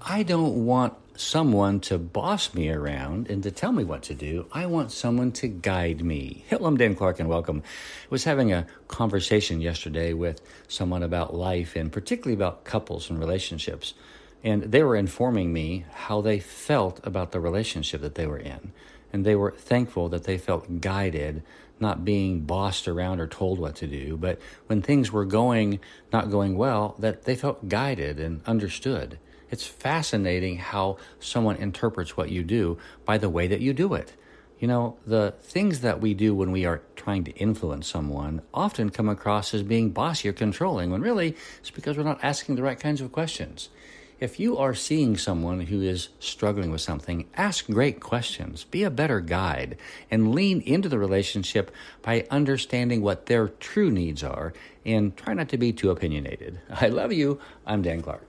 I don't want someone to boss me around and to tell me what to do. I want someone to guide me. Hello, I'm Dan Clark and welcome. I was having a conversation yesterday with someone about life and particularly about couples and relationships. And they were informing me how they felt about the relationship that they were in. And they were thankful that they felt guided, not being bossed around or told what to do, but when things were going, not going well, that they felt guided and understood. It's fascinating how someone interprets what you do by the way that you do it. You know, the things that we do when we are trying to influence someone often come across as being bossy or controlling, when really it's because we're not asking the right kinds of questions. If you are seeing someone who is struggling with something, ask great questions, be a better guide, and lean into the relationship by understanding what their true needs are and try not to be too opinionated. I love you. I'm Dan Clark.